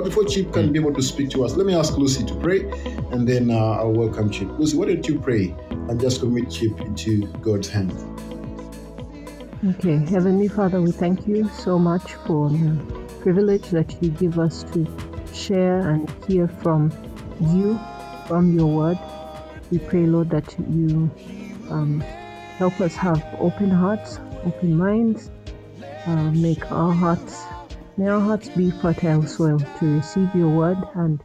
But before Chip can be able to speak to us, let me ask Lucy to pray, and then uh, I'll welcome Chip. Lucy, why don't you pray and just commit Chip into God's hands? Okay, Heavenly Father, we thank you so much for the privilege that you give us to share and hear from you, from your word. We pray, Lord, that you um, help us have open hearts, open minds, uh, make our hearts, may our hearts be fertile soil to receive your word, and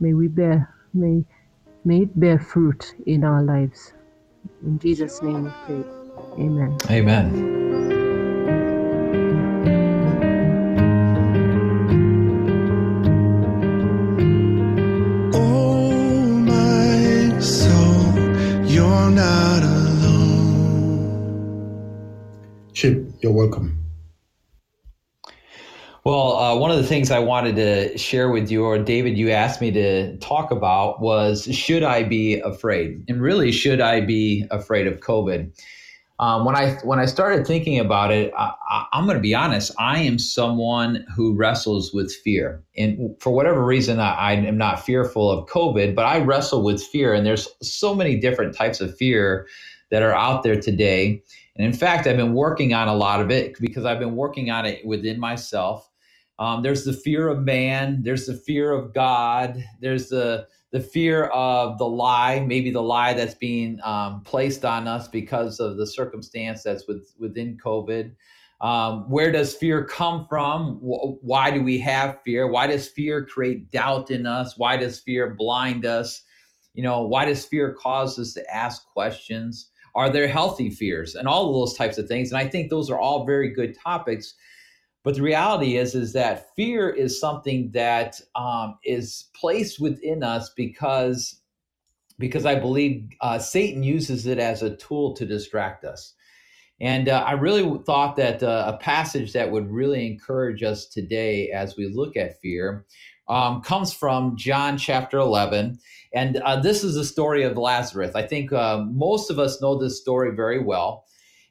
may we bear, may, may it bear fruit in our lives. In Jesus' name we pray. Amen. Amen. Oh, my soul, you're not alone. Chip, you're welcome. Well, uh, one of the things I wanted to share with you, or David, you asked me to talk about, was should I be afraid? And really, should I be afraid of COVID? Um, when I when I started thinking about it, I, am going to be honest. I am someone who wrestles with fear, and for whatever reason, I, I am not fearful of COVID, but I wrestle with fear. And there's so many different types of fear that are out there today. And in fact, I've been working on a lot of it because I've been working on it within myself. Um, there's the fear of man. There's the fear of God. There's the the fear of the lie, maybe the lie that's being um, placed on us because of the circumstance that's with, within COVID. Um, where does fear come from? Why do we have fear? Why does fear create doubt in us? Why does fear blind us? You know, why does fear cause us to ask questions? Are there healthy fears and all of those types of things? And I think those are all very good topics. But the reality is, is that fear is something that um, is placed within us because, because I believe uh, Satan uses it as a tool to distract us. And uh, I really thought that uh, a passage that would really encourage us today as we look at fear um, comes from John chapter 11. And uh, this is the story of Lazarus. I think uh, most of us know this story very well.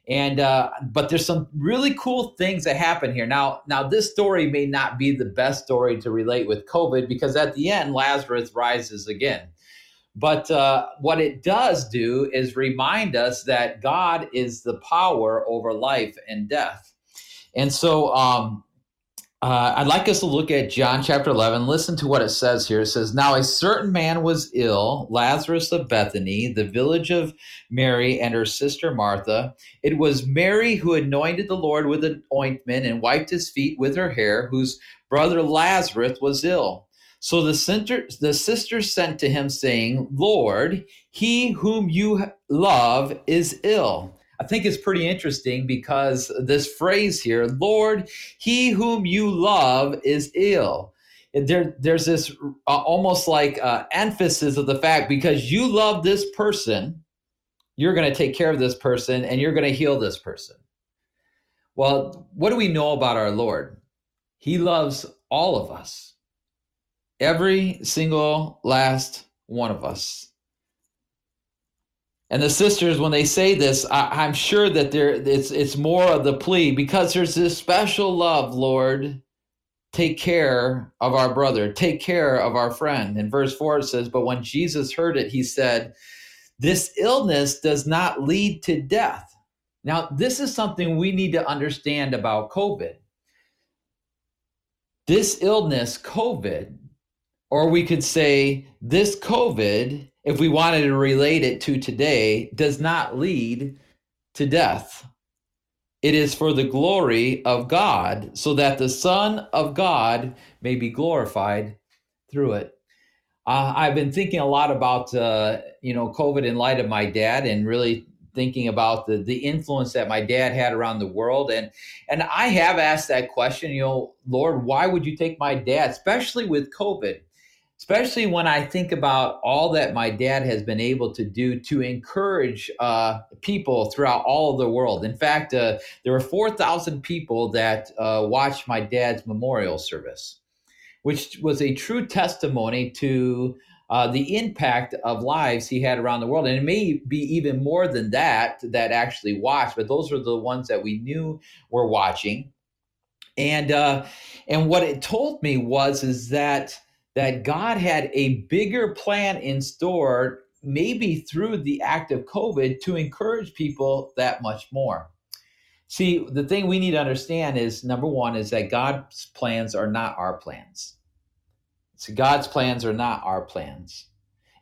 And uh, but there's some really cool things that happen here. Now, now this story may not be the best story to relate with COVID because at the end Lazarus rises again. But uh, what it does do is remind us that God is the power over life and death. And so um, uh, I'd like us to look at John chapter 11. Listen to what it says here. It says, Now a certain man was ill, Lazarus of Bethany, the village of Mary and her sister Martha. It was Mary who anointed the Lord with an ointment and wiped his feet with her hair, whose brother Lazarus was ill. So the, center, the sisters sent to him, saying, Lord, he whom you love is ill. I think it's pretty interesting because this phrase here, Lord, he whom you love is ill. There, there's this uh, almost like uh, emphasis of the fact because you love this person, you're going to take care of this person and you're going to heal this person. Well, what do we know about our Lord? He loves all of us, every single last one of us. And the sisters, when they say this, I, am sure that there it's it's more of the plea because there's this special love, Lord. Take care of our brother, take care of our friend. In verse 4 it says, But when Jesus heard it, he said, This illness does not lead to death. Now, this is something we need to understand about COVID. This illness, COVID, or we could say this COVID if we wanted to relate it to today, does not lead to death. It is for the glory of God, so that the Son of God may be glorified through it. Uh, I've been thinking a lot about uh, you know COVID in light of my dad, and really thinking about the the influence that my dad had around the world, and and I have asked that question. You know, Lord, why would you take my dad, especially with COVID? Especially when I think about all that my dad has been able to do to encourage uh, people throughout all of the world. In fact, uh, there were 4,000 people that uh, watched my dad's memorial service, which was a true testimony to uh, the impact of lives he had around the world. And it may be even more than that that actually watched, but those are the ones that we knew were watching. And uh, and what it told me was is that that God had a bigger plan in store, maybe through the act of COVID, to encourage people that much more. See, the thing we need to understand is number one is that God's plans are not our plans. So God's plans are not our plans.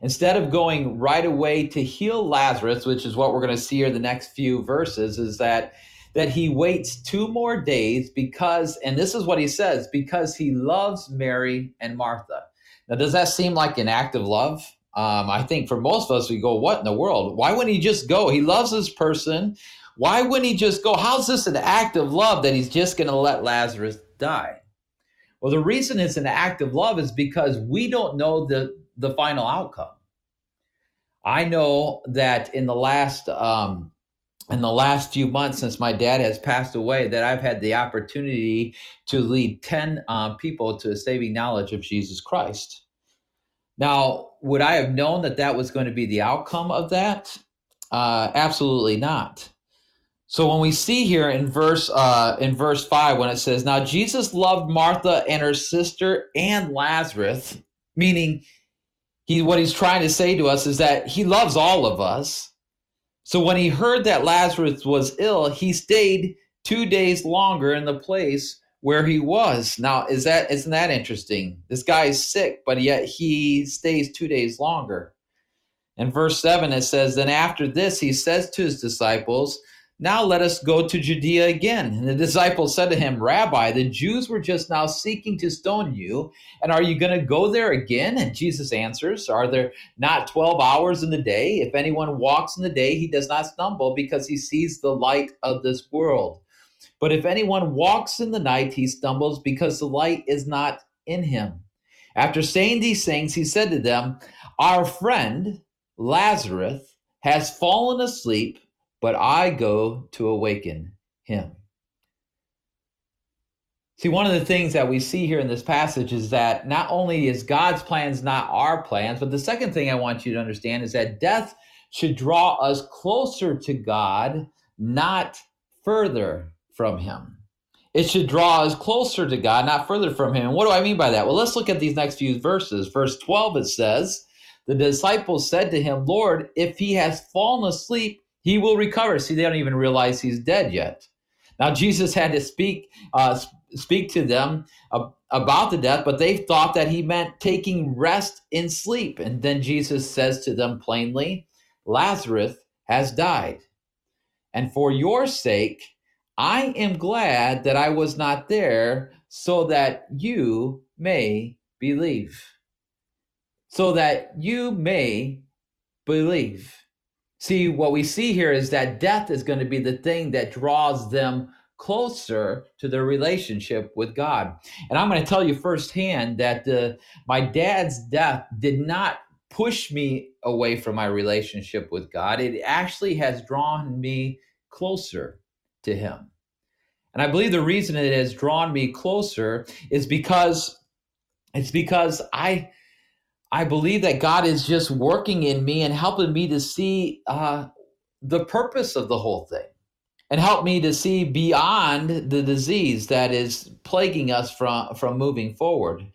Instead of going right away to heal Lazarus, which is what we're going to see here in the next few verses, is that that he waits two more days because, and this is what he says, because he loves Mary and Martha. Now, does that seem like an act of love? Um, I think for most of us, we go, What in the world? Why wouldn't he just go? He loves this person. Why wouldn't he just go? How's this an act of love that he's just going to let Lazarus die? Well, the reason it's an act of love is because we don't know the, the final outcome. I know that in the last um, in the last few months since my dad has passed away that I've had the opportunity to lead 10 um, people to a saving knowledge of Jesus Christ. Now, would I have known that that was going to be the outcome of that? Uh, absolutely not. So when we see here in verse uh, in verse five, when it says, "Now Jesus loved Martha and her sister and Lazarus," meaning he what he's trying to say to us is that he loves all of us so when he heard that Lazarus was ill, he stayed two days longer in the place where he was. Now, is that isn't that interesting? This guy is sick, but yet he stays two days longer. In verse 7, it says, Then after this, he says to his disciples, now let us go to Judea again. And the disciples said to him, Rabbi, the Jews were just now seeking to stone you, and are you going to go there again? And Jesus answers, Are there not 12 hours in the day? If anyone walks in the day, he does not stumble because he sees the light of this world. But if anyone walks in the night, he stumbles because the light is not in him. After saying these things, he said to them, Our friend Lazarus has fallen asleep but I go to awaken him. See, one of the things that we see here in this passage is that not only is God's plans not our plans, but the second thing I want you to understand is that death should draw us closer to God, not further from Him. It should draw us closer to God, not further from Him. And what do I mean by that? Well, let's look at these next few verses. Verse 12, it says, The disciples said to him, Lord, if he has fallen asleep, he will recover. See, they don't even realize he's dead yet. Now, Jesus had to speak uh, speak to them about the death, but they thought that he meant taking rest in sleep. And then Jesus says to them plainly, Lazarus has died. And for your sake, I am glad that I was not there so that you may believe. So that you may believe. See, what we see here is that death is going to be the thing that draws them closer to their relationship with God. And I'm going to tell you firsthand that the, my dad's death did not push me away from my relationship with God. It actually has drawn me closer to Him. And I believe the reason it has drawn me closer is because it's because I I believe that God is just working in me and helping me to see uh, the purpose of the whole thing and help me to see beyond the disease that is plaguing us from, from moving forward.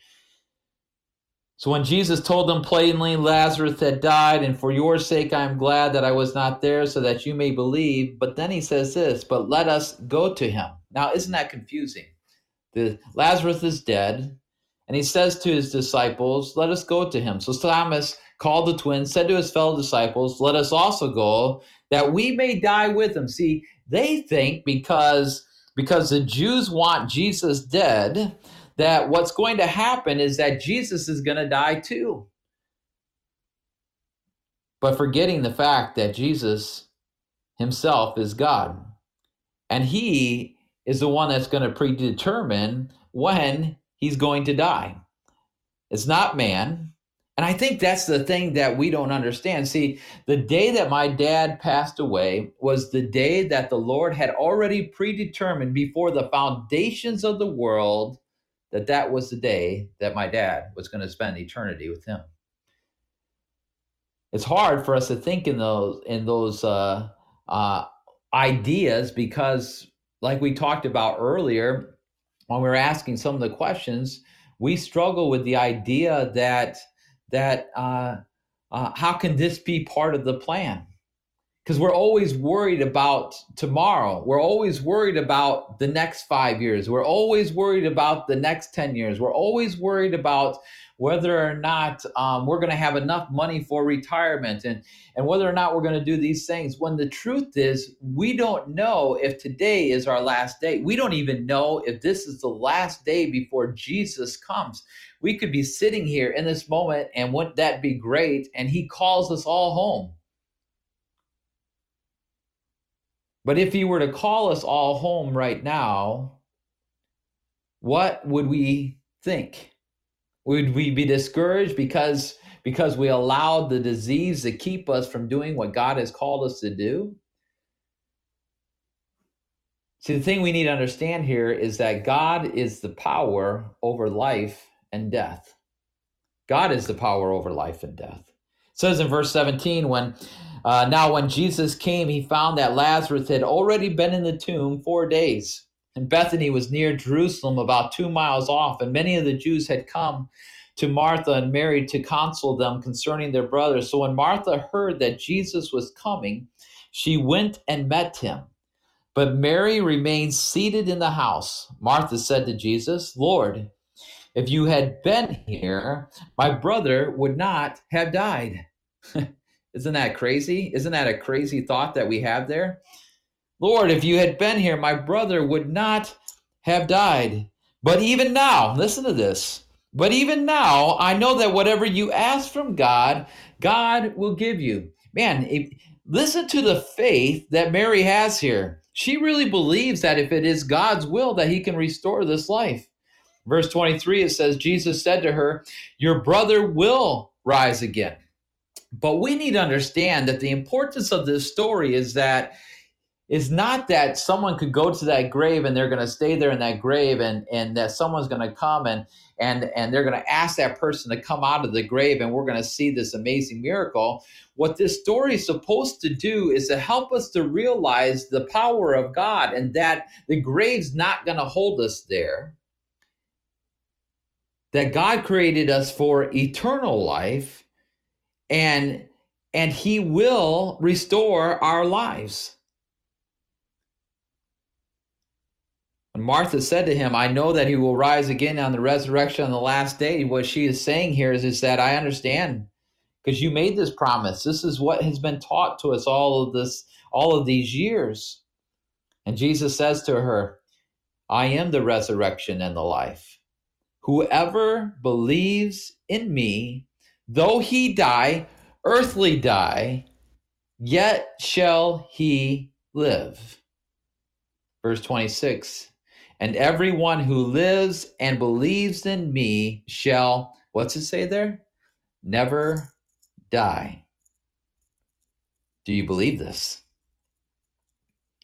So when Jesus told them plainly, Lazarus had died, and for your sake I am glad that I was not there so that you may believe. But then he says this, but let us go to him. Now, isn't that confusing? The Lazarus is dead. And he says to his disciples, Let us go to him. So Thomas called the twins, said to his fellow disciples, Let us also go, that we may die with him. See, they think because because the Jews want Jesus dead, that what's going to happen is that Jesus is going to die too. But forgetting the fact that Jesus himself is God. And he is the one that's going to predetermine when he's going to die. It's not man. And I think that's the thing that we don't understand. See, the day that my dad passed away was the day that the Lord had already predetermined before the foundations of the world that that was the day that my dad was going to spend eternity with him. It's hard for us to think in those in those uh, uh, ideas because, like we talked about earlier, when we're asking some of the questions, we struggle with the idea that that uh, uh, how can this be part of the plan? Because we're always worried about tomorrow. We're always worried about the next five years. We're always worried about the next 10 years. We're always worried about whether or not um, we're going to have enough money for retirement and, and whether or not we're going to do these things. When the truth is, we don't know if today is our last day. We don't even know if this is the last day before Jesus comes. We could be sitting here in this moment, and wouldn't that be great? And He calls us all home. But if He were to call us all home right now, what would we think? Would we be discouraged because because we allowed the disease to keep us from doing what God has called us to do? See, the thing we need to understand here is that God is the power over life and death. God is the power over life and death. It says in verse 17, when uh, now when Jesus came, he found that Lazarus had already been in the tomb four days. And Bethany was near Jerusalem, about two miles off, and many of the Jews had come to Martha and Mary to console them concerning their brother. So when Martha heard that Jesus was coming, she went and met him. But Mary remained seated in the house. Martha said to Jesus, Lord, if you had been here, my brother would not have died. Isn't that crazy? Isn't that a crazy thought that we have there? Lord, if you had been here, my brother would not have died. But even now, listen to this. But even now, I know that whatever you ask from God, God will give you. Man, if, listen to the faith that Mary has here. She really believes that if it is God's will, that he can restore this life. Verse 23, it says, Jesus said to her, Your brother will rise again. But we need to understand that the importance of this story is that is not that someone could go to that grave and they're going to stay there in that grave and and that someone's going to come and and and they're going to ask that person to come out of the grave and we're going to see this amazing miracle. What this story is supposed to do is to help us to realize the power of god and that the grave's not going to hold us there. That god created us for eternal life and and he will restore our lives Martha said to him, I know that he will rise again on the resurrection on the last day, what she is saying here is, is that I understand because you made this promise. This is what has been taught to us all of this, all of these years. And Jesus says to her, I am the resurrection and the life. Whoever believes in me, though he die, earthly die, yet shall he live. Verse 26 and everyone who lives and believes in me shall, what's it say there? Never die. Do you believe this?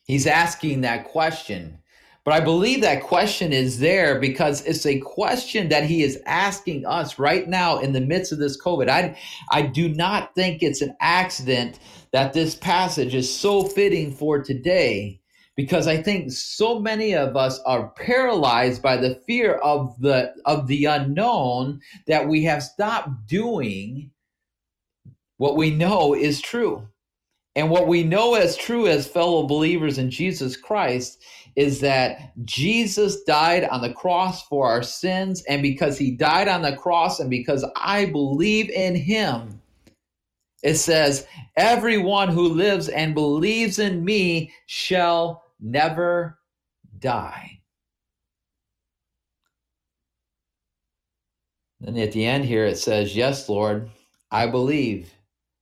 He's asking that question. But I believe that question is there because it's a question that he is asking us right now in the midst of this COVID. I, I do not think it's an accident that this passage is so fitting for today because I think so many of us are paralyzed by the fear of the of the unknown that we have stopped doing what we know is true. And what we know as true as fellow believers in Jesus Christ is that Jesus died on the cross for our sins. And because he died on the cross and because I believe in him, it says, Everyone who lives and believes in me shall never die. And at the end here it says, Yes, Lord, I believe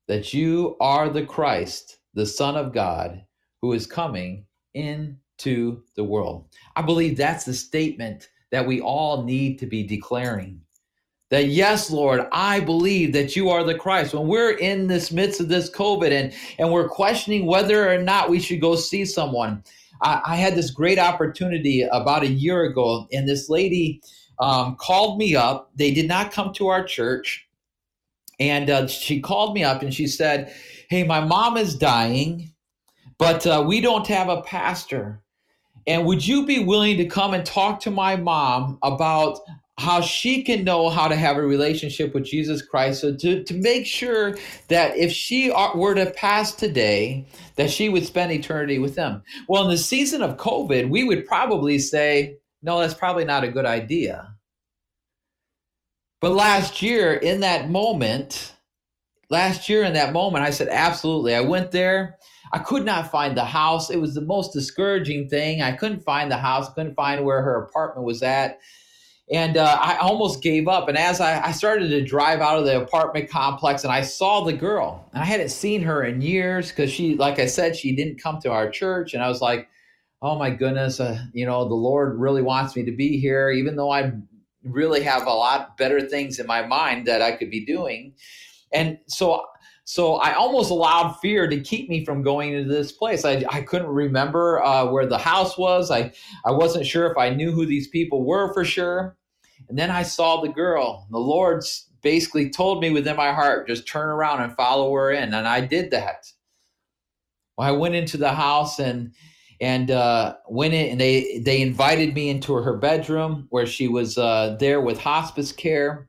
that you are the Christ, the Son of God, who is coming into the world. I believe that's the statement that we all need to be declaring. That yes, Lord, I believe that you are the Christ. When we're in this midst of this COVID and, and we're questioning whether or not we should go see someone, I, I had this great opportunity about a year ago, and this lady um, called me up. They did not come to our church. And uh, she called me up and she said, Hey, my mom is dying, but uh, we don't have a pastor. And would you be willing to come and talk to my mom about how she can know how to have a relationship with Jesus Christ so to, to make sure that if she were to pass today, that she would spend eternity with them. Well, in the season of COVID, we would probably say, no, that's probably not a good idea. But last year, in that moment, last year in that moment, I said, absolutely. I went there. I could not find the house. It was the most discouraging thing. I couldn't find the house, couldn't find where her apartment was at and uh, I almost gave up. And as I, I, started to drive out of the apartment complex, and I saw the girl, and I hadn't seen her in years because she, like I said, she didn't come to our church, and I was like, "Oh my goodness, uh, you know, the Lord really wants me to be here, even though I really have a lot better things in my mind that I could be doing." And so so I almost allowed fear to keep me from going into this place. I, I couldn't remember uh, where the house was. I, I wasn't sure if I knew who these people were for sure. And then I saw the girl. The Lord basically told me within my heart, just turn around and follow her in. And I did that. Well, I went into the house and and uh, went in and they they invited me into her bedroom where she was uh, there with hospice care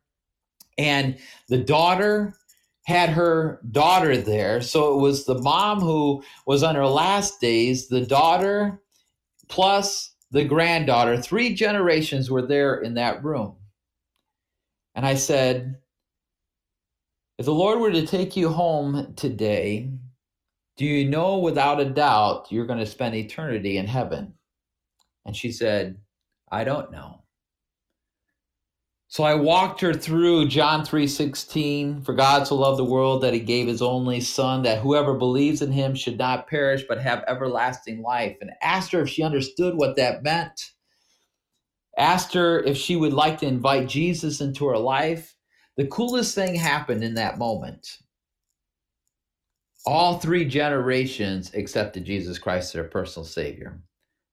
and the daughter had her daughter there. So it was the mom who was on her last days, the daughter plus the granddaughter. Three generations were there in that room. And I said, if the Lord were to take you home today, do you know without a doubt you're going to spend eternity in heaven? And she said, I don't know. So I walked her through John 3:16, for God so loved the world that he gave his only son that whoever believes in him should not perish but have everlasting life and asked her if she understood what that meant. Asked her if she would like to invite Jesus into her life. The coolest thing happened in that moment. All three generations accepted Jesus Christ as their personal savior.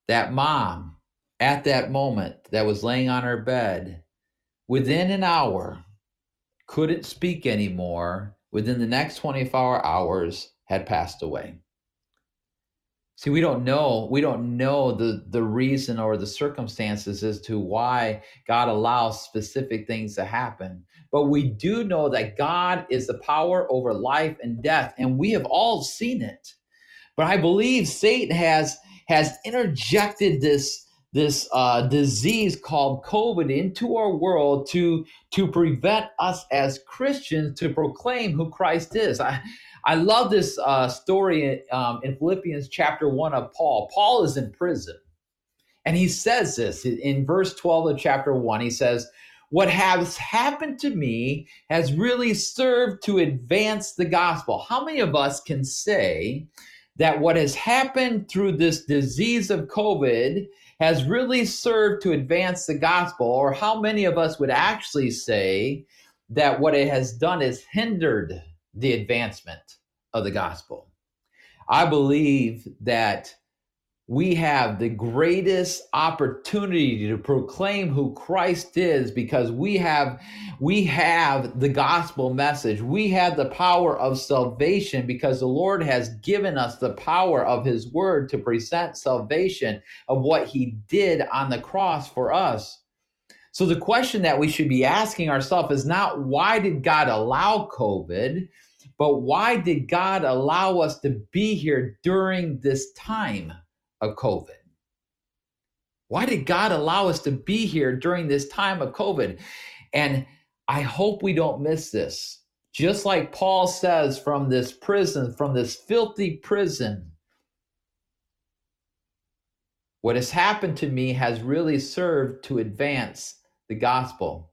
That mom at that moment that was laying on her bed within an hour, couldn't speak anymore, within the next 24 hours had passed away. See, we don't know, we don't know the, the reason or the circumstances as to why God allows specific things to happen. But we do know that God is the power over life and death, and we have all seen it. But I believe Satan has has interjected this this uh, disease called COVID into our world to to prevent us as Christians to proclaim who Christ is. I I love this uh, story um, in Philippians chapter one of Paul. Paul is in prison, and he says this in verse twelve of chapter one. He says. What has happened to me has really served to advance the gospel. How many of us can say that what has happened through this disease of COVID has really served to advance the gospel, or how many of us would actually say that what it has done is hindered the advancement of the gospel? I believe that we have the greatest opportunity to proclaim who Christ is because we have we have the gospel message. We have the power of salvation because the Lord has given us the power of his word to present salvation of what he did on the cross for us. So the question that we should be asking ourselves is not why did God allow COVID, but why did God allow us to be here during this time? Of COVID? Why did God allow us to be here during this time of COVID? And I hope we don't miss this. Just like Paul says from this prison, from this filthy prison, what has happened to me has really served to advance the gospel.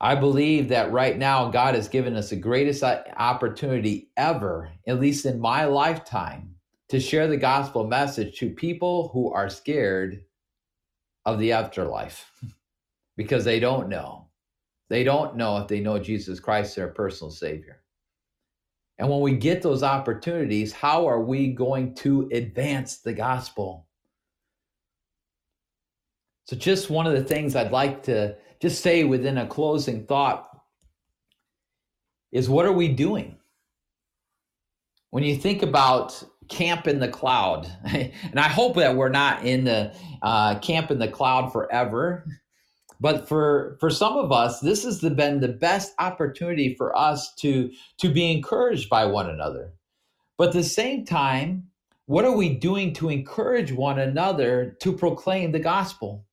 I believe that right now God has given us the greatest uh, opportunity ever, at least in my lifetime, to share the gospel message to people who are scared of the afterlife because they don't know. They don't know if they know Jesus Christ, their personal Savior. And when we get those opportunities, how are we going to advance the gospel? So, just one of the things I'd like to just say within a closing thought is what are we doing? When you think about camp in the cloud. and I hope that we're not in the uh, camp in the cloud forever. But for for some of us, this has been the best opportunity for us to to be encouraged by one another. But at the same time, what are we doing to encourage one another to proclaim the gospel?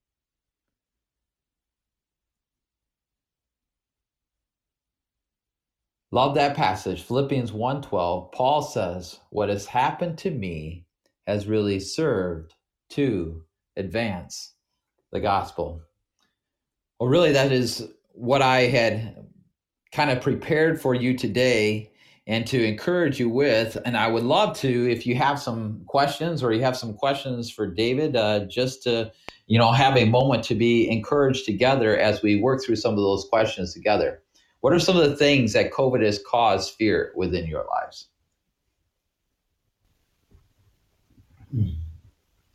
Love that passage. Philippians 1:12. Paul says, "What has happened to me has really served to advance the gospel." Well, really that is what I had kind of prepared for you today and to encourage you with. And I would love to, if you have some questions or you have some questions for David, uh, just to you know have a moment to be encouraged together as we work through some of those questions together. What are some of the things that COVID has caused fear within your lives?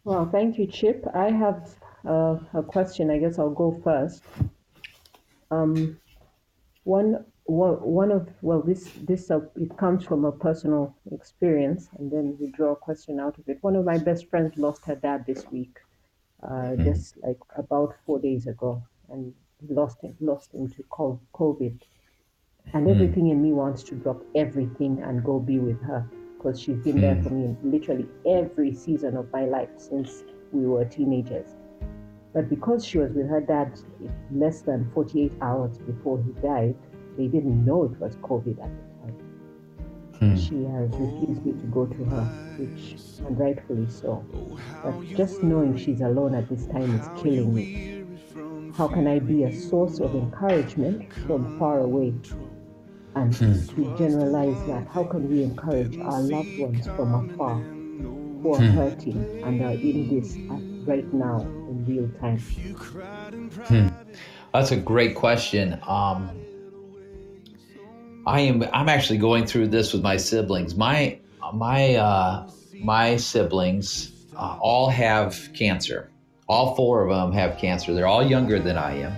Well, thank you, Chip. I have uh, a question. I guess I'll go first. Um, one, one of well, this this uh, it comes from a personal experience, and then we draw a question out of it. One of my best friends lost her dad this week, uh, mm-hmm. just like about four days ago, and lost him lost him to COVID. And mm. everything in me wants to drop everything and go be with her because she's been mm. there for me literally every season of my life since we were teenagers. But because she was with her dad less than 48 hours before he died, they didn't know it was COVID at the time. Hmm. She has refused me to go to her, which, and rightfully so. But just knowing she's alone at this time is killing me. How can I be a source of encouragement from far away and hmm. to generalize that, how can we encourage our loved ones from afar who are hmm. hurting and are in this right now in real time? Hmm. That's a great question. Um, I am. I'm actually going through this with my siblings. My my uh, my siblings uh, all have cancer. All four of them have cancer. They're all younger than I am.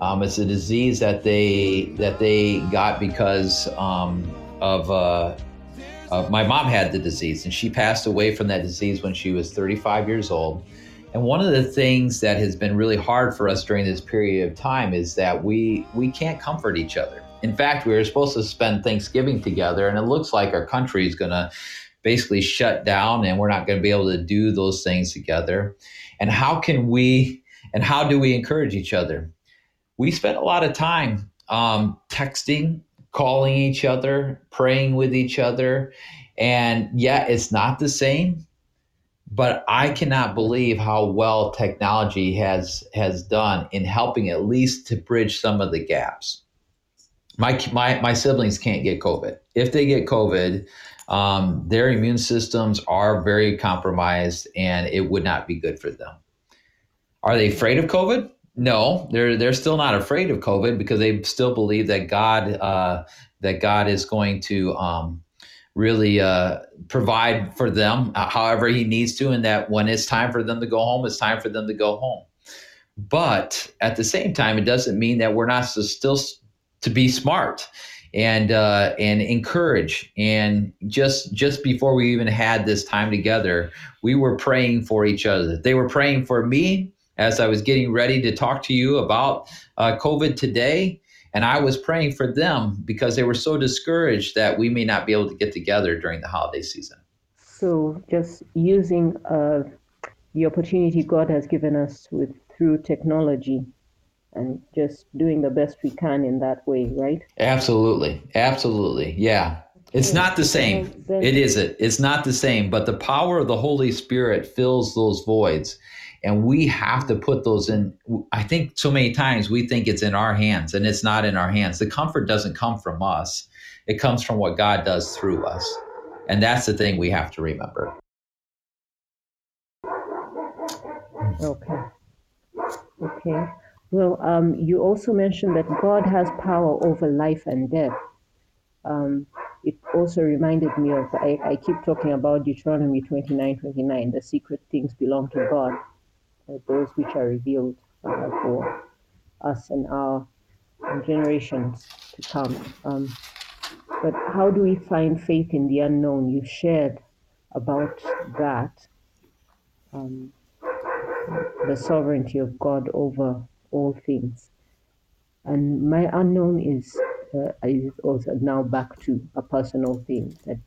Um, it's a disease that they that they got because um, of, uh, uh, my mom had the disease, and she passed away from that disease when she was 35 years old. And one of the things that has been really hard for us during this period of time is that we we can't comfort each other. In fact, we were supposed to spend Thanksgiving together, and it looks like our country is going to basically shut down, and we're not going to be able to do those things together. And how can we? And how do we encourage each other? We spent a lot of time um, texting, calling each other, praying with each other. And yeah, it's not the same, but I cannot believe how well technology has has done in helping at least to bridge some of the gaps. My my my siblings can't get COVID. If they get COVID, um, their immune systems are very compromised, and it would not be good for them. Are they afraid of COVID? No, they're they're still not afraid of COVID because they still believe that God uh, that God is going to um, really uh, provide for them uh, however He needs to, and that when it's time for them to go home, it's time for them to go home. But at the same time, it doesn't mean that we're not still to be smart and uh, and encourage. And just just before we even had this time together, we were praying for each other. They were praying for me as I was getting ready to talk to you about uh, COVID today. And I was praying for them because they were so discouraged that we may not be able to get together during the holiday season. So, just using uh, the opportunity God has given us with through technology and just doing the best we can in that way, right? Absolutely. Absolutely. Yeah. It's not the same. It isn't. It's not the same, but the power of the Holy Spirit fills those voids and we have to put those in i think so many times we think it's in our hands and it's not in our hands. The comfort doesn't come from us. It comes from what god does through us. And that's the thing we have to remember. Okay. Okay. Well um, you also mentioned that god has power over life and death. Um, it also reminded me of I, I keep talking about deuteronomy 29 29 the secret things belong to god those which are revealed uh, for us and our generations to come. Um, but how do we find faith in the unknown? You shared about that, um, the sovereignty of God over all things. And my unknown is, uh, is also now back to a personal thing that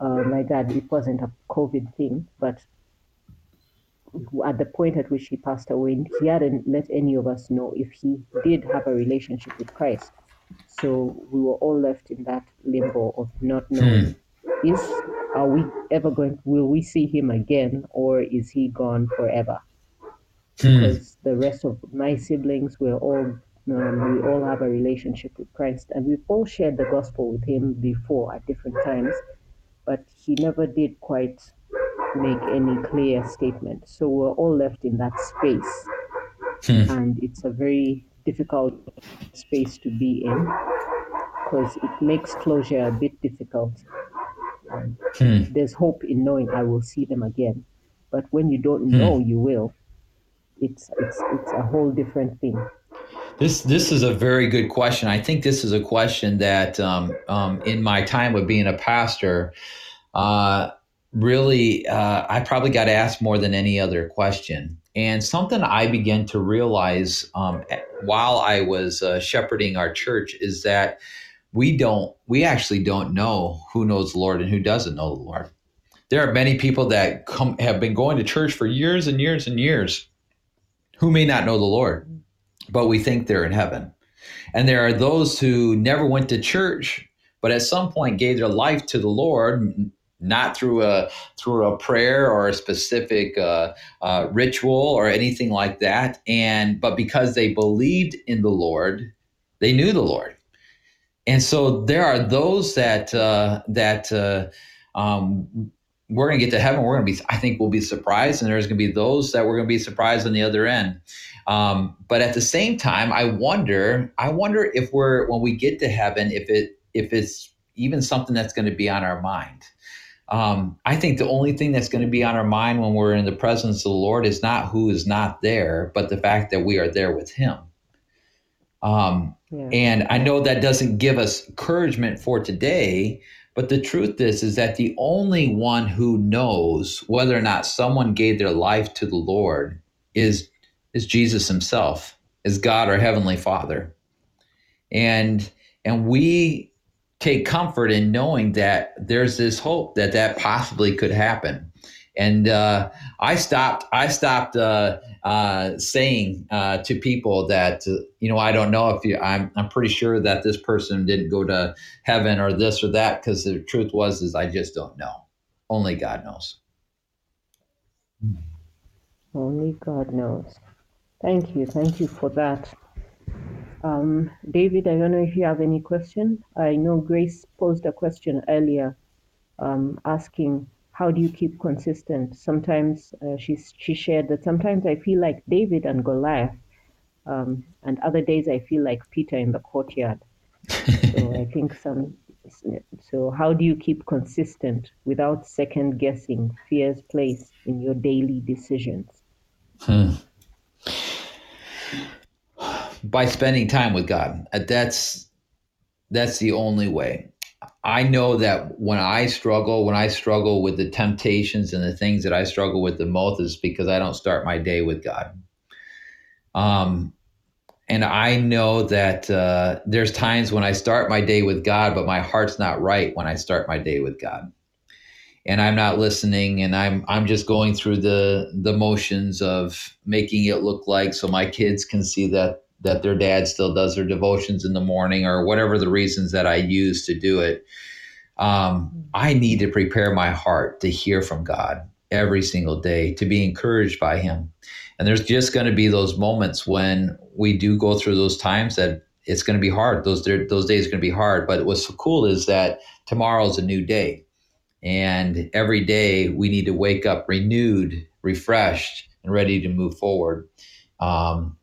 uh, my dad, it wasn't a COVID thing, but at the point at which he passed away, he hadn't let any of us know if he did have a relationship with Christ. So we were all left in that limbo of not knowing hmm. is are we ever going will we see him again or is he gone forever? Hmm. Because the rest of my siblings were all um, we all have a relationship with Christ and we've all shared the gospel with him before at different times, but he never did quite make any clear statement. So we're all left in that space. Hmm. And it's a very difficult space to be in because it makes closure a bit difficult. Hmm. There's hope in knowing I will see them again. But when you don't hmm. know you will, it's it's it's a whole different thing. This this is a very good question. I think this is a question that um, um, in my time of being a pastor, uh, really, uh, I probably got asked more than any other question. And something I began to realize um, while I was uh, shepherding our church is that we don't, we actually don't know who knows the Lord and who doesn't know the Lord. There are many people that come have been going to church for years and years and years who may not know the Lord, but we think they're in heaven. And there are those who never went to church, but at some point gave their life to the Lord, not through a through a prayer or a specific uh, uh, ritual or anything like that. And but because they believed in the lord they knew the lord. And so there are those that uh, that uh, um, we're going to get to heaven. We're going to be i think we'll be surprised. And there's going to be those that we're going to be surprised on the other end. Um, but at the same time i wonder i wonder if we're when we get to heaven if it if it's even something that's going to be on our mind um, I think the only thing that's going to be on our mind when we're in the presence of the Lord is not who is not there, but the fact that we are there with Him. Um, yeah. And I know that doesn't give us encouragement for today, but the truth is, is that the only one who knows whether or not someone gave their life to the Lord is is Jesus Himself, is God our heavenly Father, and and we take comfort in knowing that there's this hope that that possibly could happen. And uh, I stopped. I stopped uh, uh, saying uh, to people that uh, you know I don't know if you. I'm I'm pretty sure that this person didn't go to heaven or this or that because the truth was is I just don't know. Only God knows. Only God knows. Thank you. Thank you for that. Um, David, I don't know if you have any question. I know Grace posed a question earlier um, asking, how do you keep consistent? Sometimes uh, she, she shared that sometimes I feel like David and Goliath, um, and other days I feel like Peter in the courtyard. so I think some. So how do you keep consistent without second guessing fear's place in your daily decisions? Hmm by spending time with God. Uh, that's that's the only way. I know that when I struggle, when I struggle with the temptations and the things that I struggle with the most is because I don't start my day with God. Um, and I know that uh, there's times when I start my day with God, but my heart's not right when I start my day with God, and I'm not listening, and I'm I'm just going through the the motions of making it look like so my kids can see that that their dad still does their devotions in the morning or whatever the reasons that I use to do it. Um, I need to prepare my heart to hear from God every single day, to be encouraged by Him. And there's just going to be those moments when we do go through those times that it's going to be hard. Those those days are going to be hard. But what's so cool is that tomorrow is a new day, and every day we need to wake up renewed, refreshed, and ready to move forward. Um,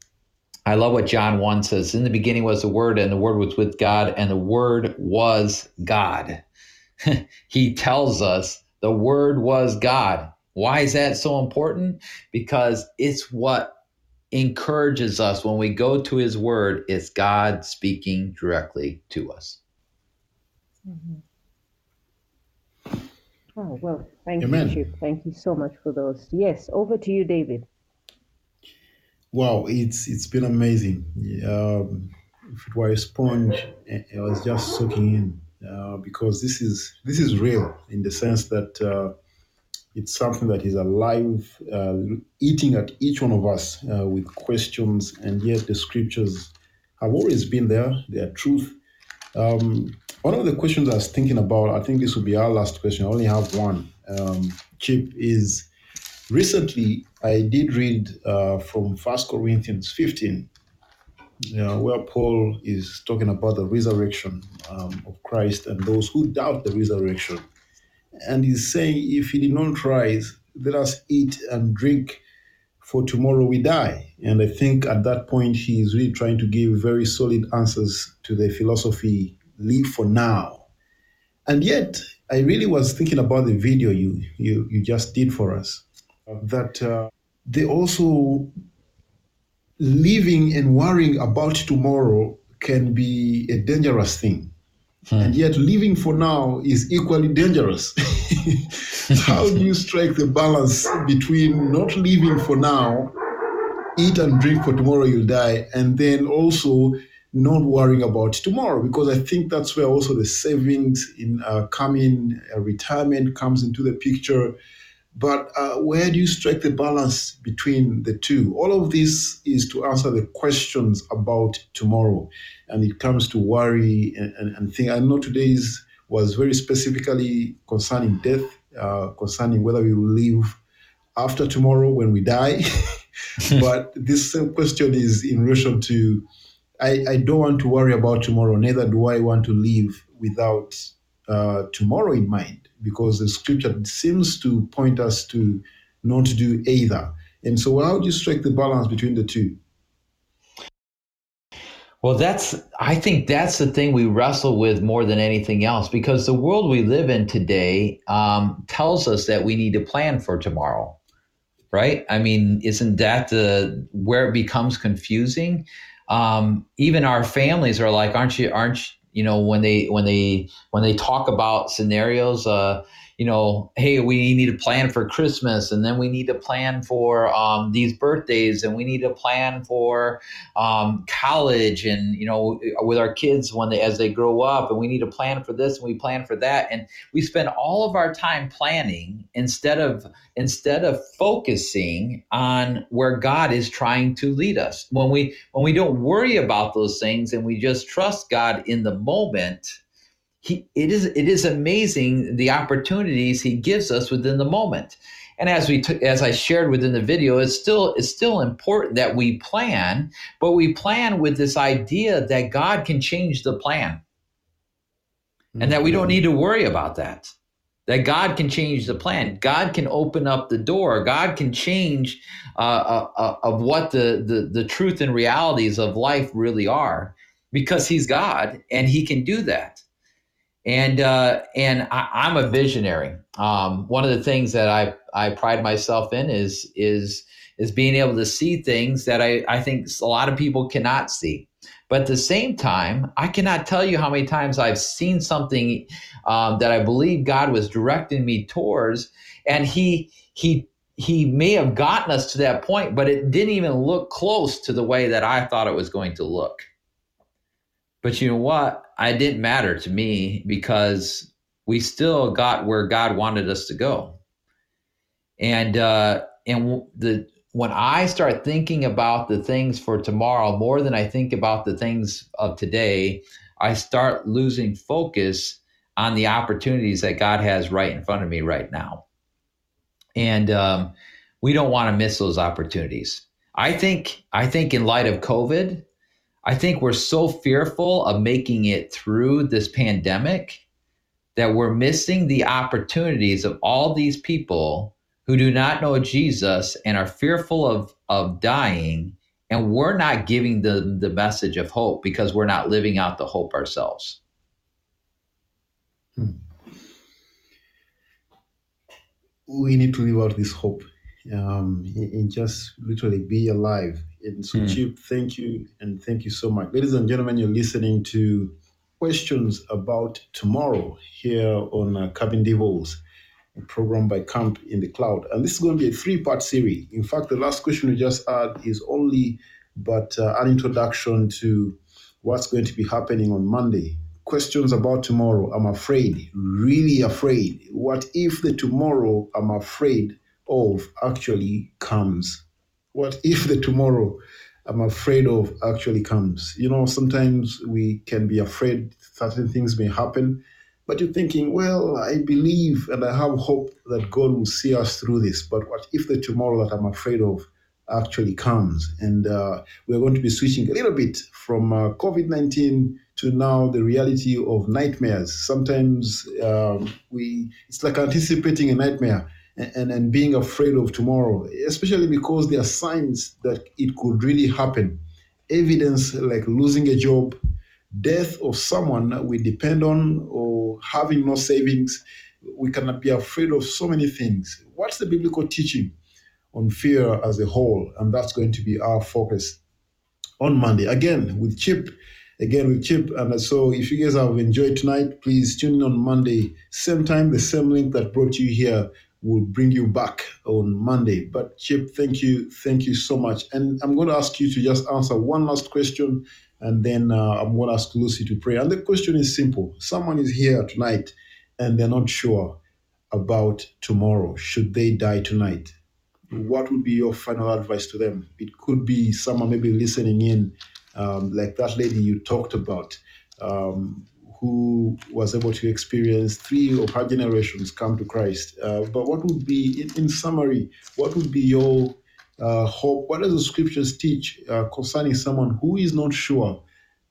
I love what John 1 says. In the beginning was the Word, and the Word was with God, and the Word was God. he tells us the Word was God. Why is that so important? Because it's what encourages us when we go to His Word, it's God speaking directly to us. Mm-hmm. Oh, well, thank Amen. you, Chip. Thank you so much for those. Yes, over to you, David. Wow, it's it's been amazing. Um, if it were a sponge, I was just soaking in uh, because this is this is real in the sense that uh, it's something that is alive, uh, eating at each one of us uh, with questions, and yet the scriptures have always been there. They are truth. Um, one of the questions I was thinking about, I think this will be our last question. I only have one. Um, Chip is recently I did read uh, from First Corinthians 15, uh, where Paul is talking about the resurrection um, of Christ and those who doubt the resurrection. And he's saying, if he did not rise, let us eat and drink, for tomorrow we die. And I think at that point, he is really trying to give very solid answers to the philosophy live for now. And yet, I really was thinking about the video you, you, you just did for us that uh, they also living and worrying about tomorrow can be a dangerous thing. Hmm. And yet, living for now is equally dangerous. How do you strike the balance between not living for now, eat and drink for tomorrow you'll die, and then also not worrying about tomorrow? Because I think that's where also the savings in uh, coming uh, retirement comes into the picture but uh, where do you strike the balance between the two? All of this is to answer the questions about tomorrow. And it comes to worry and, and, and think. I know today's was very specifically concerning death, uh, concerning whether we will live after tomorrow when we die. but this same question is in relation to I, I don't want to worry about tomorrow, neither do I want to live without uh, tomorrow in mind because the scripture seems to point us to not do either. And so, how do you strike the balance between the two? Well, that's, I think that's the thing we wrestle with more than anything else because the world we live in today um, tells us that we need to plan for tomorrow, right? I mean, isn't that the where it becomes confusing? Um, even our families are like, aren't you, aren't you know when they when they when they talk about scenarios uh you know, hey, we need to plan for Christmas, and then we need to plan for um, these birthdays, and we need to plan for um, college, and you know, with our kids when they as they grow up, and we need to plan for this, and we plan for that, and we spend all of our time planning instead of instead of focusing on where God is trying to lead us. When we when we don't worry about those things and we just trust God in the moment he it is it is amazing the opportunities he gives us within the moment. And as we t- as i shared within the video it's still it's still important that we plan but we plan with this idea that god can change the plan. Mm-hmm. and that we don't need to worry about that. That god can change the plan. God can open up the door. God can change uh, uh, uh, of what the, the the truth and realities of life really are because he's god and he can do that and uh, and I, am a visionary. Um, one of the things that I I pride myself in is is is being able to see things that I, I think a lot of people cannot see. But at the same time, I cannot tell you how many times I've seen something um, that I believe God was directing me towards, and He He He may have gotten us to that point, but it didn't even look close to the way that I thought it was going to look. But you know what? It didn't matter to me because we still got where God wanted us to go. And uh, and the when I start thinking about the things for tomorrow more than I think about the things of today, I start losing focus on the opportunities that God has right in front of me right now. And um, we don't want to miss those opportunities. I think I think in light of COVID, I think we're so fearful of making it through this pandemic that we're missing the opportunities of all these people who do not know Jesus and are fearful of, of dying. And we're not giving them the message of hope because we're not living out the hope ourselves. Hmm. We need to live out this hope um, and just literally be alive. And so, mm. Chip, thank you and thank you so much. Ladies and gentlemen, you're listening to questions about tomorrow here on uh, Cabin Devils. a program by Camp in the Cloud. And this is going to be a three part series. In fact, the last question we just had is only but uh, an introduction to what's going to be happening on Monday. Questions about tomorrow. I'm afraid, really afraid. What if the tomorrow I'm afraid of actually comes? What if the tomorrow I'm afraid of actually comes? You know, sometimes we can be afraid certain things may happen, but you're thinking, well, I believe and I have hope that God will see us through this. But what if the tomorrow that I'm afraid of actually comes? And uh, we're going to be switching a little bit from uh, COVID 19 to now the reality of nightmares. Sometimes um, we, it's like anticipating a nightmare and, and being afraid of tomorrow, especially because there are signs that it could really happen. Evidence like losing a job, death of someone we depend on, or having no savings. We cannot be afraid of so many things. What's the biblical teaching on fear as a whole? And that's going to be our focus on Monday. Again, with Chip again with Chip. And so if you guys have enjoyed tonight, please tune in on Monday, same time, the same link that brought you here will bring you back on Monday. But Chip, thank you, thank you so much. And I'm going to ask you to just answer one last question, and then uh, I'm going to ask Lucy to pray. And the question is simple: Someone is here tonight, and they're not sure about tomorrow. Should they die tonight? What would be your final advice to them? It could be someone maybe listening in, um, like that lady you talked about. Um, who was able to experience three of her generations come to Christ. Uh, but what would be, in, in, summary, what would be your uh, hope? What does the scriptures teach uh, concerning someone who is not sure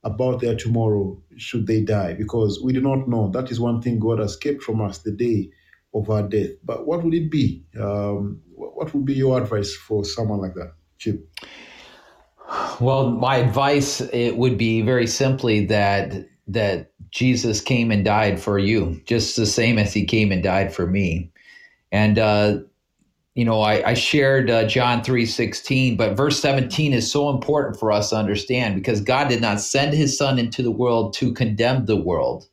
about their tomorrow should they die? Because we do not know. That is one thing God has kept from us the day of our death. But what would it be? Um, what would be your advice for someone like that, Chip? Well, my advice it would be very simply that that Jesus came and died for you, just the same as he came and died for me. And, uh, you know, I, I shared uh, John 3 16, but verse 17 is so important for us to understand because God did not send his son into the world to condemn the world,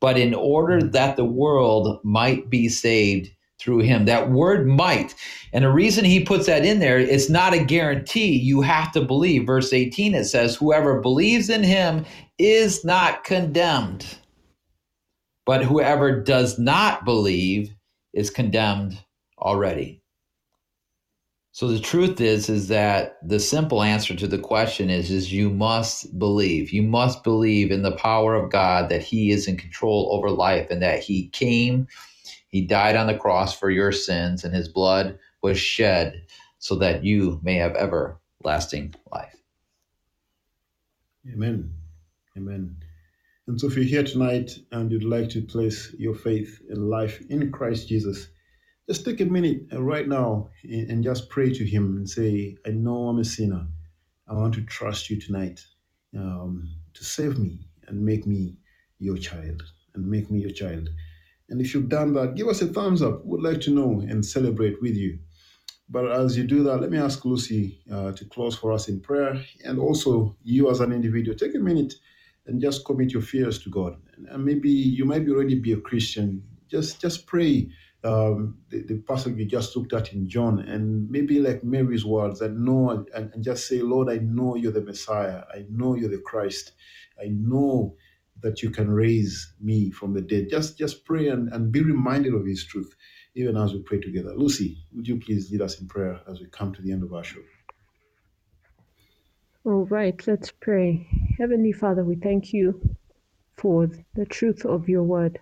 but in order that the world might be saved through him. That word might. And the reason he puts that in there, it's not a guarantee. You have to believe. Verse 18, it says, Whoever believes in him is not condemned. But whoever does not believe is condemned already. So the truth is is that the simple answer to the question is is you must believe. You must believe in the power of God that he is in control over life and that he came he died on the cross for your sins, and his blood was shed so that you may have everlasting life. Amen. Amen. And so, if you're here tonight and you'd like to place your faith and life in Christ Jesus, just take a minute right now and just pray to Him and say, I know I'm a sinner. I want to trust you tonight um, to save me and make me your child and make me your child. And if you've done that, give us a thumbs up. We'd like to know and celebrate with you. But as you do that, let me ask Lucy uh, to close for us in prayer. And also, you as an individual, take a minute and just commit your fears to God. And maybe you might already be a Christian. Just just pray um, the, the passage we just looked at in John, and maybe like Mary's words, and know and, and just say, Lord, I know you're the Messiah. I know you're the Christ. I know that you can raise me from the dead. Just just pray and, and be reminded of his truth, even as we pray together. Lucy, would you please lead us in prayer as we come to the end of our show? All right, let's pray. Heavenly Father, we thank you for the truth of your word.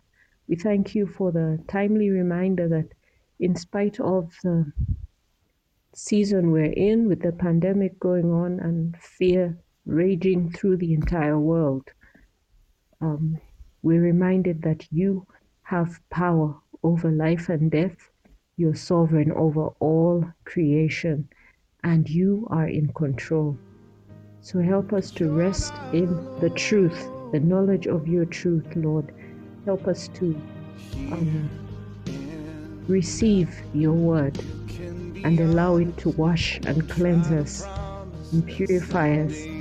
We thank you for the timely reminder that, in spite of the season we're in, with the pandemic going on and fear raging through the entire world, um, we're reminded that you have power over life and death. You're sovereign over all creation, and you are in control. So help us to rest in the truth, the knowledge of your truth, Lord. Help us to um, receive your word and allow it to wash and cleanse us and purify us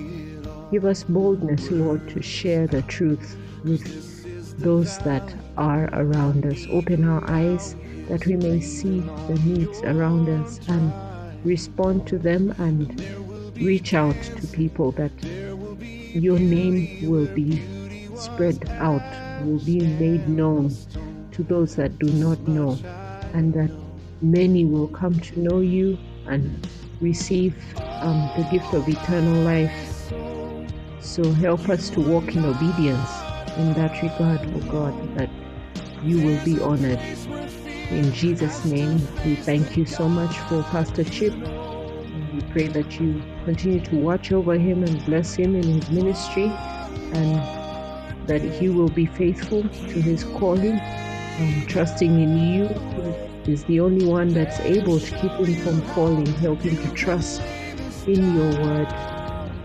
Give us boldness, Lord, to share the truth with those that are around us. Open our eyes that we may see the needs around us and respond to them and reach out to people that your name will be spread out, will be made known to those that do not know, and that many will come to know you and receive um, the gift of eternal life. So help us to walk in obedience in that regard, O oh God, that you will be honored. In Jesus' name, we thank you so much for Pastor Chip. We pray that you continue to watch over him and bless him in his ministry and that he will be faithful to his calling, um, trusting in you, is the only one that's able to keep him from falling. Help him to trust in your word,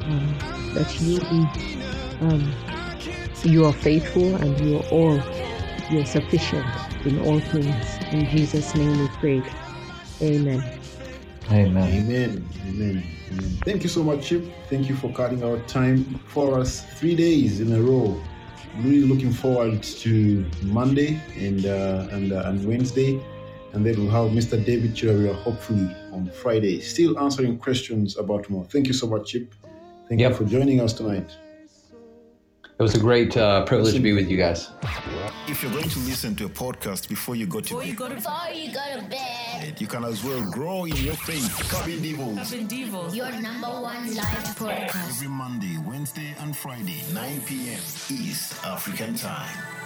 um, that you be, um, you are faithful and you are all, you are sufficient in all things. In Jesus' name we pray. Amen. Amen. Amen. Amen. Amen. Thank you so much, Chip. Thank you for cutting out time for us three days in a row. Really looking forward to Monday and uh, and uh, and Wednesday, and then we'll have Mr. David Chiraria hopefully on Friday, still answering questions about more. Thank you so much, Chip. Thank Yep. you for joining us tonight. It was a great uh, privilege to be with you guys. If you're going to listen to a podcast before you go to Before you bed, go to Before you go to bed, you can as well grow in your faith. Cabin Devils. Urban Devils. your number one live podcast. Every Monday, Wednesday, and Friday, 9 p.m. East African Time.